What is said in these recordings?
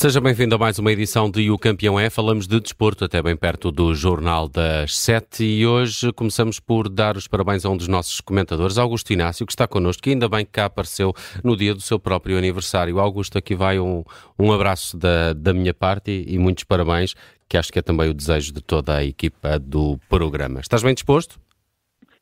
Seja bem-vindo a mais uma edição de O Campeão é. Falamos de desporto até bem perto do Jornal das Sete e hoje começamos por dar os parabéns a um dos nossos comentadores, Augusto Inácio, que está connosco e ainda bem que cá apareceu no dia do seu próprio aniversário. Augusto, aqui vai um, um abraço da, da minha parte e, e muitos parabéns, que acho que é também o desejo de toda a equipa do programa. Estás bem disposto?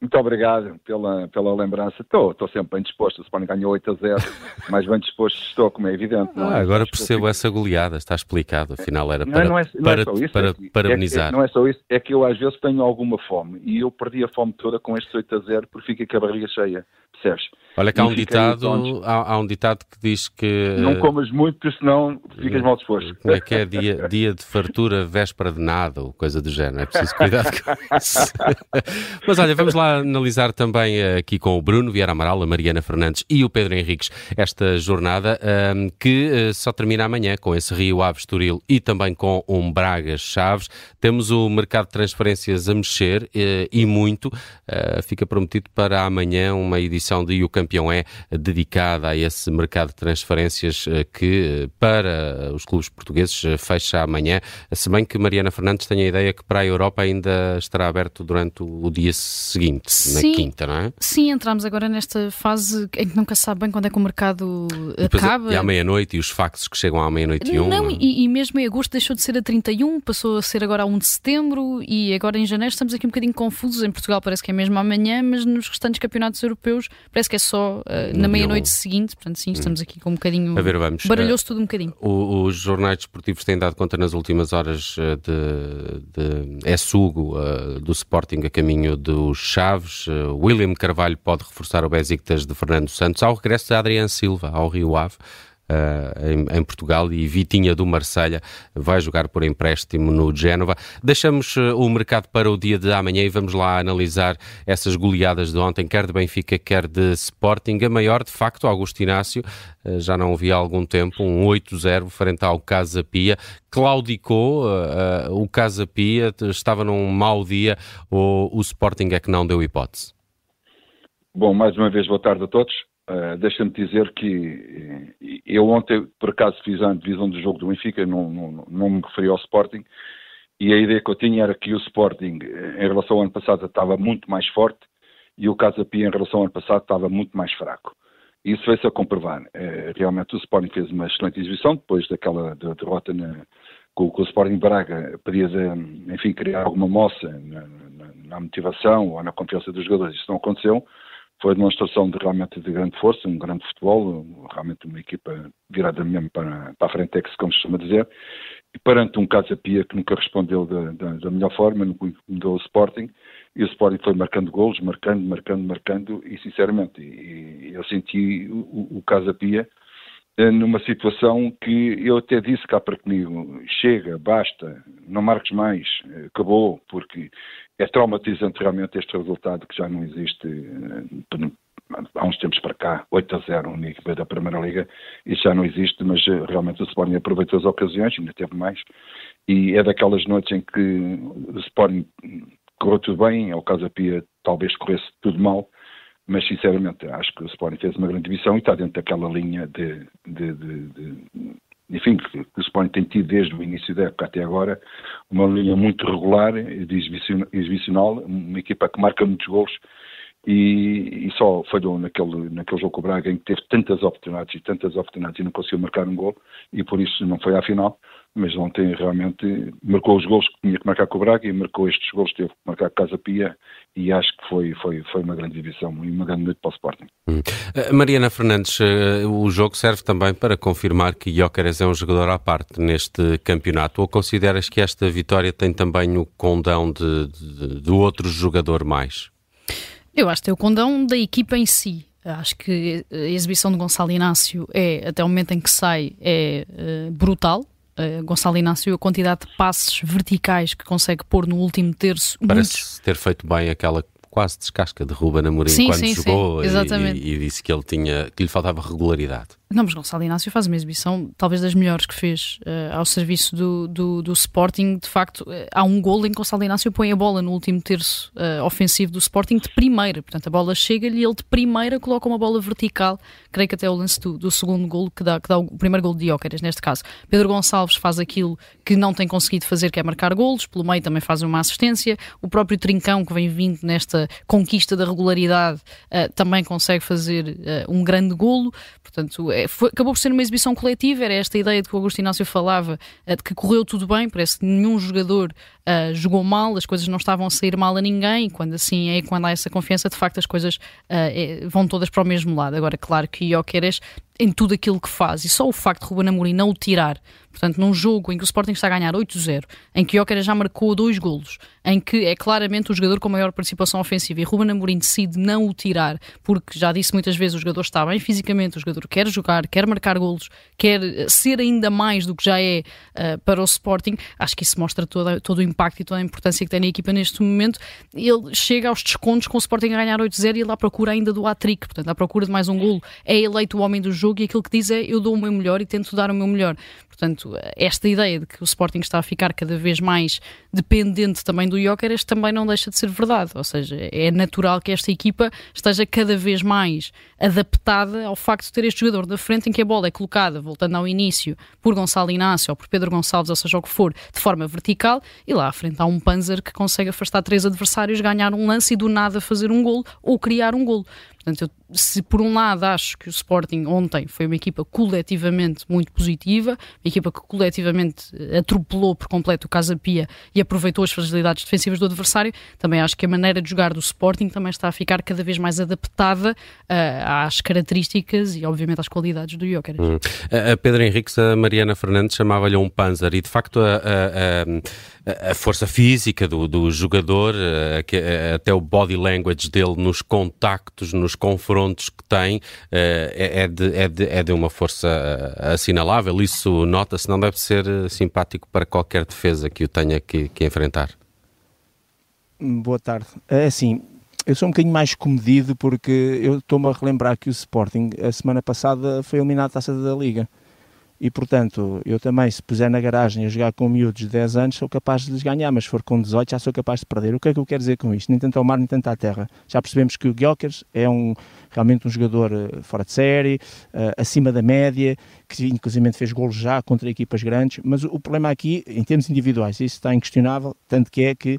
Muito obrigado pela, pela lembrança. Estou, estou sempre bem disposto. O Sporting ganhou 8 a 0, mais bem disposto estou, como é evidente. Não é? ah, agora percebo essa goleada, está explicado. Afinal, era para, não é, não é, para, isso, para, é que, parabenizar. Não é só isso, é que eu às vezes tenho alguma fome e eu perdi a fome toda com estes 8 a 0 porque fiquei com a barriga cheia. Percebes? Olha que há um, ditado, há, há, um ditado que diz que... Não comas muito, porque senão ficas mal disposto. Como é que é? Dia, dia de fartura, véspera de nada, ou coisa do género. É preciso cuidar com isso. Mas olha, vamos lá analisar também eh, aqui com o Bruno Vieira Amaral, a Mariana Fernandes e o Pedro Henriques esta jornada, um, ehm, que uh, só termina amanhã com esse Rio Aves Turil e também com um Braga Chaves. Temos o mercado de transferências a mexer uh, e muito. Uh, fica prometido para amanhã uma edição de O Campeão é dedicada a esse mercado de transferências eh, que eh, para os clubes portugueses eh, fecha amanhã, se bem que Mariana Fernandes tem a ideia que para a Europa ainda estará aberto durante o dia seguinte, sim, na quinta, não é? Sim, entramos agora nesta fase em que nunca sabe bem quando é que o mercado Depois, acaba. E à meia-noite e os faxes que chegam à meia-noite e um. Não, e, e, mesmo em agosto deixou de ser a 31, passou a ser agora a 1 de setembro e agora em janeiro estamos aqui um bocadinho confusos. Em Portugal parece que é mesmo amanhã, mas nos restantes campeonatos europeus parece que é só uh, na meia-noite seguinte. Portanto, sim, estamos aqui com um bocadinho. A ver, vamos. Baralhou-se uh, tudo um bocadinho. O, os jornais desportivos têm dado conta nas últimas horas uh, de, de é sugo do Sporting a caminho dos Chaves. William Carvalho pode reforçar o Besiktas de Fernando Santos ao regresso de Adriano Silva ao Rio Ave. Uh, em, em, Portugal e Vitinha do Marselha vai jogar por empréstimo no Génova. Deixamos uh, o mercado para o dia de amanhã e vamos lá analisar essas goleadas de ontem, quer de Benfica, quer de Sporting. A maior, de facto, Augusto Inácio, uh, já não vi há algum tempo, um 8-0 frente ao Casa Pia. Claudicou o Casa Pia, estava num mau dia, ou o Sporting é que não deu hipótese? Bom, mais uma vez, boa tarde a todos. Uh, Deixa-me dizer que eh, eu ontem, por acaso, fiz a divisão do jogo do Benfica, não, não, não me referi ao Sporting, e a ideia que eu tinha era que o Sporting, eh, em relação ao ano passado, estava muito mais forte e o Casa Pia, em relação ao ano passado, estava muito mais fraco. Isso veio-se a comprovar. Uh, realmente o Sporting fez uma excelente exibição, depois daquela derrota na, com, com, o Sporting Braga, podia, enfim, criar alguma moça na, na, na motivação ou na confiança dos jogadores. Isso não aconteceu foi demonstração de realmente de grande força, um grande futebol, realmente uma equipa virada mesmo para, para a frente, é que se costuma dizer, e perante um Casa Pia que nunca respondeu da, da, da melhor forma, nunca mudou o Sporting, e o Sporting foi marcando golos, marcando, marcando, marcando, e sinceramente, e, e eu senti o, o Casa Pia numa situação que eu até disse cá para comigo, chega, basta, não marques mais, eh, acabou, porque é traumatizante realmente este resultado que já não existe eh, há uns tempos para cá, 8 a 0 na equipa da Primeira Liga, isso já não existe, mas realmente o Sporting aproveitou as ocasiões, ainda teve mais, e é daquelas noites em que o Sporting correu tudo bem, ao a Pia talvez corresse tudo mal, mas sinceramente acho que o Sporting fez uma grande divisão e está dentro daquela linha de, de, de, de enfim, que, que o Sporting tem tido desde o início da época até agora, uma linha muito regular, exibicional, uma equipa que marca muitos gols e, e, só falhou naquele, naquele jogo com o Braga em que teve tantas oportunidades e tantas oportunidades e não conseguiu marcar um gol e por isso não foi à final mas ontem realmente marcou os gols que tinha que marcar com o Braga e marcou estes gols que teve que marcar com Casa Pia e acho que foi, foi, foi uma grande divisão e uma grande noite para o Sporting. Hum. Uh, Mariana Fernandes, uh, o jogo serve também para confirmar que Jóqueres é um jogador à parte neste campeonato ou consideras que esta vitória tem também o condão de, de, de outro jogador mais? Eu acho que tem o condão da equipa em si. Acho que a exibição de Gonçalo Inácio é, até o momento em que sai, é uh, brutal uh, Gonçalo Inácio a quantidade de passes verticais que consegue pôr no último terço. Parece muitos... ter feito bem aquela quase descasca de Ruben Amorim sim, quando sim, jogou sim. E, e, disse que ele tinha que lhe faltava regularidade. Não, mas Gonçalo Inácio faz uma exibição talvez das melhores que fez uh, ao serviço do, do, do, Sporting. De facto, uh, há um gol em que Gonçalo Inácio põe a bola no último terço uh, ofensivo do Sporting de primeira. Portanto, a bola chega-lhe e ele de primeira coloca uma bola vertical. Creio que até o lance do, do segundo gol, que dá, que dá o primeiro gol de Jóqueres, neste caso. Pedro Gonçalves faz aquilo que não tem conseguido fazer, que é marcar golos. Pelo meio também faz uma assistência. O próprio Trincão, que vem vindo nesta conquista da regularidade, também consegue fazer um grande golo. Portanto, é, foi, acabou por ser uma exibição coletiva, era esta ideia de que o Augusto Inácio falava, uh, de que correu tudo bem, parece que nenhum jogador uh, jogou mal, as coisas não estavam a sair mal a ninguém, quando assim é, quando há essa confiança, de facto as coisas é, vão todas para o mesmo lado. Agora, claro que Ioqueres em tudo aquilo que faz. E só o facto de Ruben Amorim não o tirar, portanto, num jogo em que o Sporting está a ganhar 8-0, em que Jóquera já marcou dois golos, em que é claramente o jogador com maior participação ofensiva e Ruben Amorim decide não o tirar, porque já disse muitas vezes o jogador está bem fisicamente, o jogador quer jogar, quer marcar golos, quer eh, ser ainda mais do que já é uh, para o Sporting, acho que isso mostra todo, todo o impacto e toda a importância que tem na equipa neste momento. Ele chega aos descontos com o Sporting a ganhar 8-0 e ele à procura ainda do hat-trick, portanto, à procura de mais um golo. É eleito o homem do jogo jogo e aquilo que diz é eu dou o meu melhor e tento dar o meu melhor. Portanto, esta ideia de que o Sporting está a ficar cada vez mais dependente também do Jóqueres também não deixa de ser verdade. Ou seja, é natural que esta equipa esteja cada vez mais adaptada ao facto de ter este jogador da frente em que a bola é colocada, voltando ao início, por Gonçalo Inácio ou por Pedro Gonçalves, ou seja o que for, de forma vertical, e lá à frente há um Panzer que consegue afastar três adversários, ganhar um lance e do nada fazer um golo ou criar um golo. Portanto, eu, se por um lado acho que o Sporting ontem foi uma equipa coletivamente muito positiva, uma equipa que coletivamente atropelou por completo o Casa Pia e aproveitou as fragilidades defensivas do adversário, também acho que a maneira de jogar do Sporting também está a ficar cada vez mais adaptada uh, às características e, obviamente, às qualidades do Jóqueres. Hum. A Pedro Henriques, a Mariana Fernandes chamava-lhe um panzer e, de facto, a, a, a força física do, do jogador, a, até o body language dele nos contactos, nos confrontos que tem eh, é, é, de, é, de, é de uma força eh, assinalável. Isso nota-se, não deve ser eh, simpático para qualquer defesa que o tenha que, que enfrentar. Boa tarde. É assim, eu sou um bocadinho mais comedido porque eu estou-me a relembrar que o Sporting, a semana passada, foi eliminado da taça da Liga. E portanto, eu também, se puser na garagem a jogar com miúdos de 10 anos, sou capaz de lhes ganhar, mas se for com 18, já sou capaz de perder. O que é que eu quero dizer com isto? Nem tanto ao mar, nem tanto à terra. Já percebemos que o Gyökeres é um, realmente um jogador eh, fora de série, uh, acima da média, que inclusive fez golos já contra equipas grandes, mas o problema aqui, em termos individuais, isso está inquestionável, tanto que é que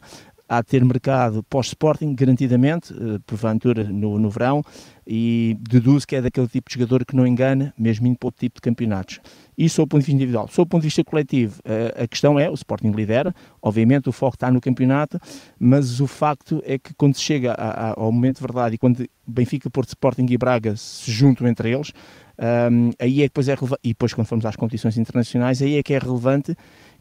há de ter mercado pós-Sporting, garantidamente, uh, porventura no, no verão, e deduzo que é daquele tipo de jogador que não engana, mesmo indo para outro tipo de campeonatos. Isso do ponto de vista individual. Sob o ponto de vista coletivo, a questão é, o Sporting lidera, obviamente o foco está no campeonato, mas o facto é que quando se chega ao momento de verdade e quando Benfica, Porto, Sporting e Braga se juntam entre eles, um, aí é que depois é relevante, e depois quando formos às competições internacionais, aí é que é relevante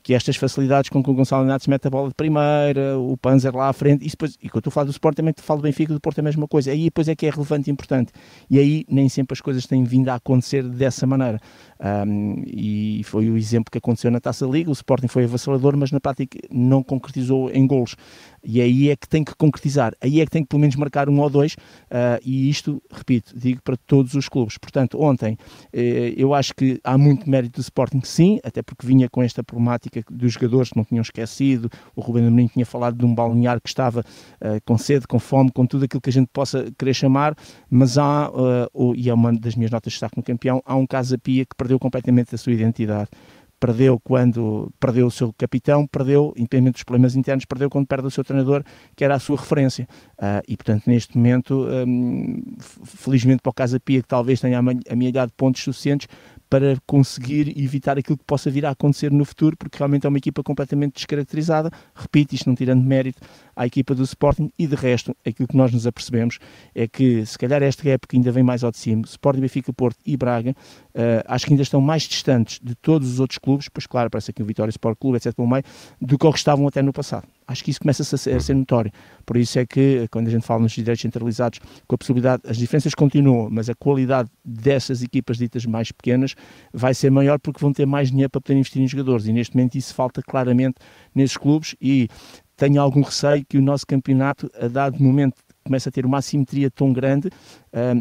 que estas facilidades com que o Gonçalo Inácio mete a bola de primeira, o Panzer lá à frente, e, depois, e quando eu falo do Sport também falo do Benfica, do Porto é a mesma coisa, aí depois é que é relevante e importante, e aí nem sempre as coisas têm vindo a acontecer dessa maneira, um, e foi o exemplo que aconteceu na Taça Liga, o Sporting foi avassalador, mas na prática não concretizou em golos, e aí é que tem que concretizar, aí é que tem que pelo menos marcar um ou dois, uh, e isto, repito, digo para todos os clubes. Portanto, ontem eh, eu acho que há muito mérito do Sporting, sim, até porque vinha com esta problemática dos jogadores que não tinham esquecido, o Rubem Amorim tinha falado de um balneário que estava uh, com sede, com fome, com tudo aquilo que a gente possa querer chamar, mas há, uh, e é uma das minhas notas de destaque no campeão, há um caso a Pia que perdeu completamente a sua identidade perdeu quando perdeu o seu capitão, perdeu, independente dos problemas internos, perdeu quando perde o seu treinador, que era a sua referência. Uh, e, portanto, neste momento, um, felizmente para o Casa Pia, que talvez tenha amealhado pontos suficientes para conseguir evitar aquilo que possa vir a acontecer no futuro, porque realmente é uma equipa completamente descaracterizada. Repito, isto não tirando mérito à equipa do Sporting e de resto, aquilo que nós nos apercebemos é que se calhar esta época ainda vem mais ao de cima. Sporting, Benfica, Porto e Braga, uh, acho que ainda estão mais distantes de todos os outros clubes, pois claro, parece aqui o Vitória Sport Clube, etc. meio, do que o que estavam até no passado. Acho que isso começa a ser, a ser notório. Por isso é que, quando a gente fala nos direitos centralizados, com a possibilidade, as diferenças continuam, mas a qualidade dessas equipas ditas mais pequenas vai ser maior porque vão ter mais dinheiro para poder investir em jogadores. E neste momento isso falta claramente nesses clubes e tenho algum receio que o nosso campeonato, a dado momento, começa a ter uma assimetria tão grande.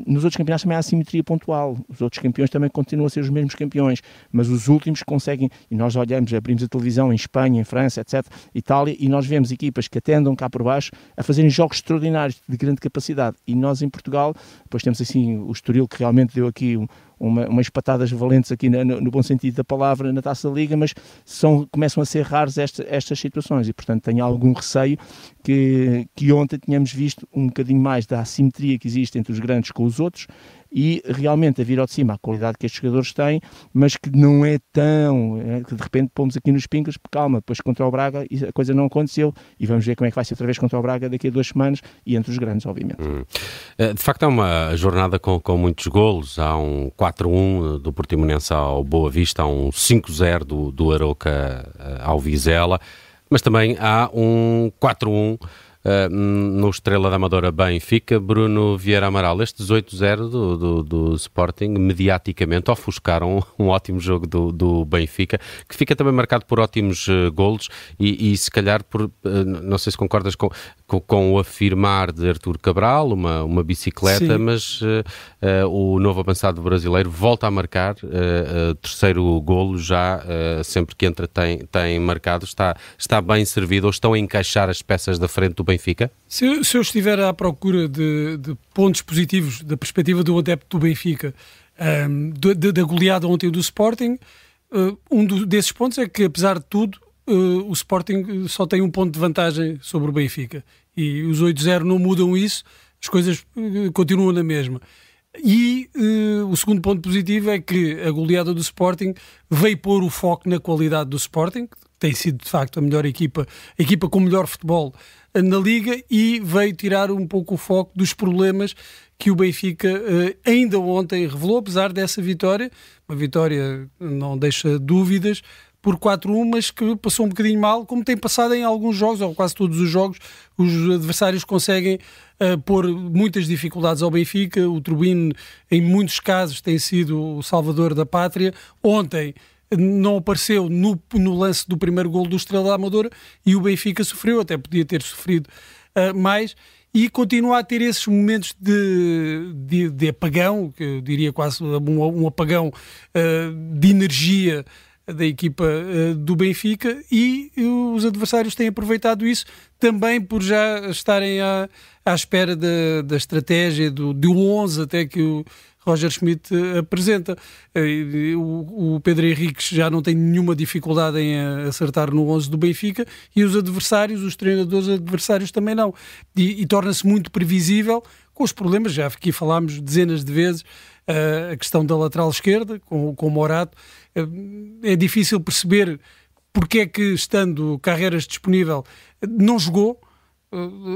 Nos outros campeonatos também há assimetria pontual. Os outros campeões também continuam a ser os mesmos campeões, mas os últimos conseguem, e nós olhamos, abrimos a televisão em Espanha, em França, etc., Itália, e nós vemos equipas que até andam cá por baixo a fazerem jogos extraordinários de grande capacidade. E nós em Portugal, depois temos assim o Estoril que realmente deu aqui um, uma, umas patadas valentes aqui no, no, bom sentido da palavra na Taça da Liga, mas são, começam a ser raros esta, estas situações e, portanto, tenho algum receio que, que ontem tínhamos visto um bocadinho mais da assimetria que existe entre os grandes com os outros e realmente a vir ao de cima a qualidade que estes jogadores têm, mas que não é tão, é, que de repente pomos aqui nos pincas, calma, depois contra o Braga a coisa não aconteceu e vamos ver como é que vai ser outra vez contra o Braga daqui a duas semanas e entre os grandes, obviamente. Hum. Eh, de facto é uma jornada com, com muitos golos, há um 4-1 do Portimonense ao Boa Vista, há um 5-0 do, do Aroca eh, ao Vizela, mas também há um 4-1 Uh, no Estrela da Amadora Benfica, Bruno Vieira Amaral, este 18-0 do, do, do, Sporting, mediaticamente ofuscaram um, ótimo jogo do, do, Benfica, que fica também marcado por ótimos uh, golos e, e, se calhar por, uh, não sei se concordas com, com, com, o afirmar de Artur Cabral, uma, uma bicicleta, Sim. mas o novo avançado brasileiro volta a marcar terceiro golo já, sempre que entra tem, tem marcado, está, está bem servido ou estão a encaixar as peças da frente do Benfica Benfica? Se, se eu estiver à procura de, de, pontos positivos da perspectiva do adepto do Benfica, um, da goleada ontem do Sporting, uh, um do, desses pontos é que, apesar de tudo, uh, o Sporting só tem um ponto de vantagem sobre o Benfica. E os 8-0 não mudam isso, as coisas continuam na mesma. E uh, o segundo ponto positivo é que a goleada do Sporting veio pôr o foco na qualidade do Sporting, tem sido de facto a melhor equipa, a equipa com o melhor futebol na Liga e veio tirar um pouco o foco dos problemas que o Benfica uh, ainda ontem revelou, apesar dessa vitória, uma vitória não deixa dúvidas, por 4-1, mas que passou um bocadinho mal, como tem passado em alguns jogos, ou quase todos os jogos, os adversários conseguem uh, pôr muitas dificuldades ao Benfica, o Turbine em muitos casos tem sido o salvador da pátria, ontem não apareceu no, no lance do primeiro gol do Estrela da Amadora e o Benfica sofreu, até podia ter sofrido uh, mais e continua a ter esses momentos de, de, de apagão, que eu diria quase um, um apagão uh, de energia da equipa uh, do Benfica e os adversários têm aproveitado isso também por já estarem à, à espera da, da estratégia do, do 11 até que o Roger Schmidt eh, apresenta. Eh, o, Pedro Henrique já não tem nenhuma dificuldade em eh, acertar no 11 do Benfica e os adversários, os treinadores adversários também não. E, e torna-se muito previsível com os problemas, já aqui falámos dezenas de vezes, a questão da lateral esquerda, com, com o Morato. É difícil perceber porque é que, estando Carreiras disponível, não jogou.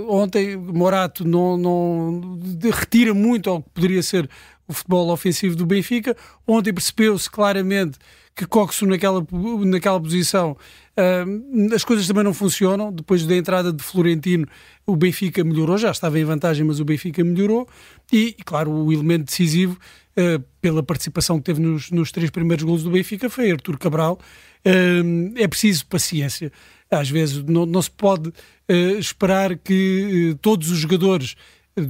Ontem Morato não, não retira muito ao que poderia ser o futebol ofensivo do Benfica. Ontem percebeu-se claramente que Coxo naquela, naquela posição uh, as coisas também não funcionam. Depois da entrada de Florentino, o Benfica melhorou, já estava em vantagem, mas o Benfica melhorou. E, e claro, o elemento decisivo, uh, pela participação que teve nos, nos, três primeiros gols do Benfica, foi Artur Cabral. Uh, é preciso paciência. Às vezes não, não se pode esperar que todos os jogadores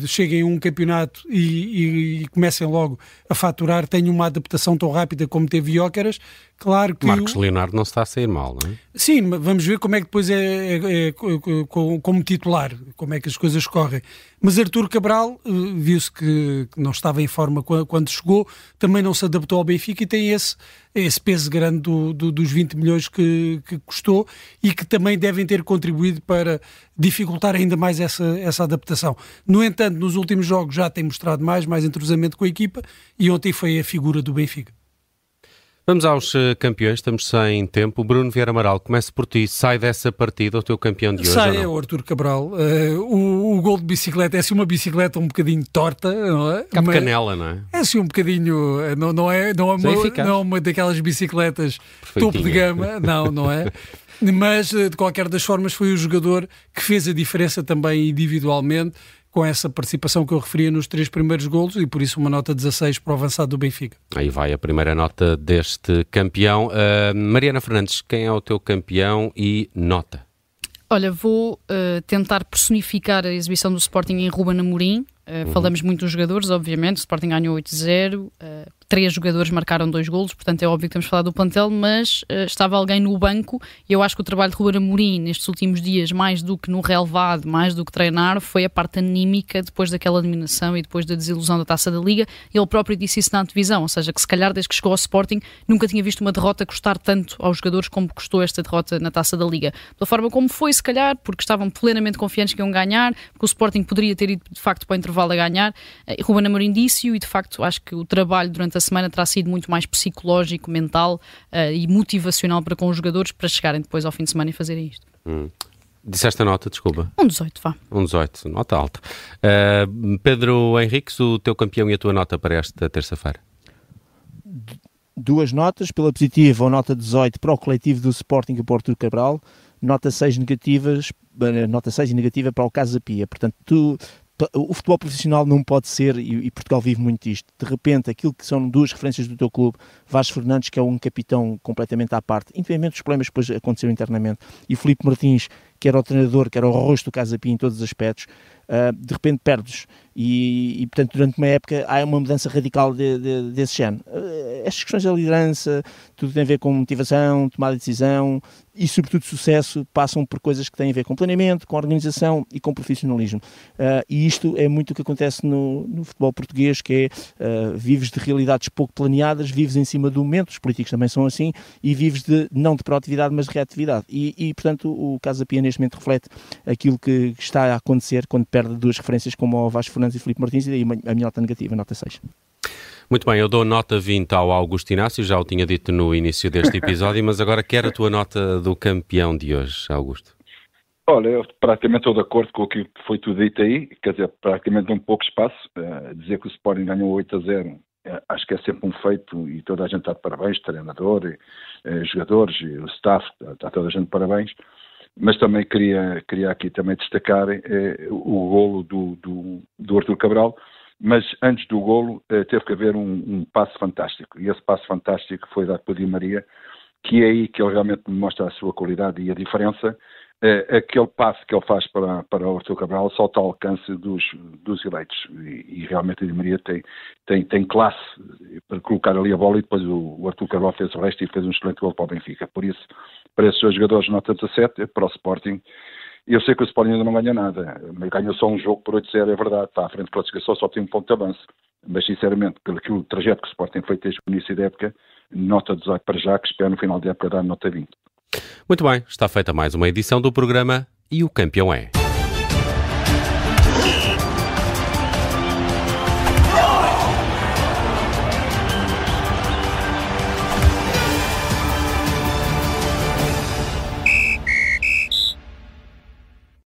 cheguem a um campeonato e, e, e, comecem logo a faturar, tenham uma adaptação tão rápida como teve Jóqueras, claro que... Marcos Leonardo não está a sair mal, não é? Sim, vamos ver como é que depois é, é, é, é como titular, como é que as coisas correm. Mas Artur Cabral, eh, viu-se que não estava em forma quando chegou, também não se adaptou ao Benfica e tem esse, esse peso grande do, do, dos 20 milhões que, que custou e que também devem ter contribuído para dificultar ainda mais essa, essa adaptação. No entanto, nos últimos jogos já tem mostrado mais, mais entrosamento com a equipa e ontem foi a figura do Benfica. Vamos aos uh, campeões, estamos sem tempo. Bruno Vieira Amaral, comece por ti. Sai dessa partida o teu campeão de hoje? Sai, é o Artur Cabral. Uh, o, o, gol de bicicleta é assim uma bicicleta um bocadinho torta, não é? Cabe canela, não é? É assim um bocadinho. Eh, não, não, é, não, é, uma, não é uma daquelas bicicletas topo de gama, não, não é? Mas, de qualquer das formas, foi o jogador que fez a diferença também individualmente com essa participação que eu referia nos três primeiros golos e por isso uma nota 16 para o avançado do Benfica. Aí vai a primeira nota deste campeão. Uh, Mariana Fernandes, quem é o teu campeão e nota? Olha, vou uh, tentar personificar a exibição do Sporting em Ruben Amorim. Uh, uhum. Falamos muito dos jogadores, obviamente. O Sporting ganhou 8-0. Uh, três jogadores marcaram dois golos, portanto é óbvio que temos falado do plantel, mas uh, estava alguém no banco e eu acho que o trabalho de Ruben Amorim nestes últimos dias, mais do que no relevado, mais do que treinar, foi a parte anímica depois daquela eliminação e depois da desilusão da Taça da Liga. Ele próprio disse isso na divisão, ou seja, que se calhar desde que chegou ao Sporting nunca tinha visto uma derrota custar tanto aos jogadores como custou esta derrota na Taça da Liga. Pela forma como foi, se calhar, porque estavam plenamente confiantes que iam ganhar, porque o Sporting poderia ter ido de facto para o intervalo a ganhar. Uh, Ruben Amorim disse-o e de facto acho que o trabalho durante a semana terá sido muito mais psicológico, mental uh, e motivacional para com os jogadores para chegarem depois ao fim de semana e fazerem isto. Hum. Disseste a nota, desculpa. Um 18, vá. Um 18, nota alta. Uh, Pedro Henriques, o teu campeão e a tua nota para esta terça-feira? Duas notas, pela positiva, ou nota 18 para o coletivo do Sporting e Porto Cabral, nota 6 negativas, eh, nota 6 negativa para o Casa Pia. Portanto, tu o futebol profissional não pode ser, e, Portugal vive muito isto, de repente aquilo que são duas referências do teu clube, Vasco Fernandes, que é um capitão completamente à parte, independentemente dos problemas que depois aconteceram internamente, e Felipe Martins, que era o treinador, que era o rosto do Casa Pia em todos os aspectos, uh, de repente perdes. E, e, portanto, durante uma época há uma mudança radical de, de, desse género. Uh, estas questões da liderança, tudo tem a ver com motivação, tomada de decisão e, sobretudo, sucesso, passam por coisas que têm a ver com planeamento, com organização e com profissionalismo. Uh, e isto é muito o que acontece no, no futebol português, que é vives de realidades pouco planeadas, vives em cima do momento, os políticos também são assim, e vives de, não de proatividade, mas de reatividade. E, e portanto, o Casa Pia neste momento reflete aquilo que está a acontecer quando perde duas referências como o Vasco Fernandes e Filipe Martins e daí a minha nota negativa, nota 6. Muito bem, eu dou nota 20 ao Augusto Inácio, já o tinha dito no início deste episódio, mas agora quero a tua nota do campeão de hoje, Augusto. Olha, eu praticamente estou de acordo com o que foi tudo dito aí, quer dizer, praticamente um pouco espaço. Uh, dizer que o Sporting ganhou 8 a 0, uh, eh, acho que é sempre um feito e toda a gente está de parabéns, treinador, uh, jogadores, e o staff, está, está toda a gente de parabéns mas também queria, queria aqui também destacar eh, o golo do, do, do Arthur Cabral, mas antes do golo eh, teve que haver um, um, passo fantástico, e esse passo fantástico foi dado por Di Maria, que é aí que ele realmente mostra a sua qualidade e a diferença, é, aquele passo que ele faz para, para o Arthur Cabral só está ao alcance dos, dos eleitos. E, e realmente a Di Maria tem, tem, tem classe para colocar ali a bola e depois o, o Arthur Cabral fez o resto e fez um excelente gol para o Benfica. Por isso, para esses dois jogadores, nota 17, para o Sporting. Eu sei que o Sporting ainda não ganha nada, ganhou só um jogo por 8-0, é verdade, está à frente de classificação, só tem um ponto de avanço. Mas, sinceramente, pelo que o trajeto que o Sporting fez desde o início da época, nota 18 para já, que espero no final da época dar nota 20. Muito bem, está feita mais uma edição do programa E o Campeão é.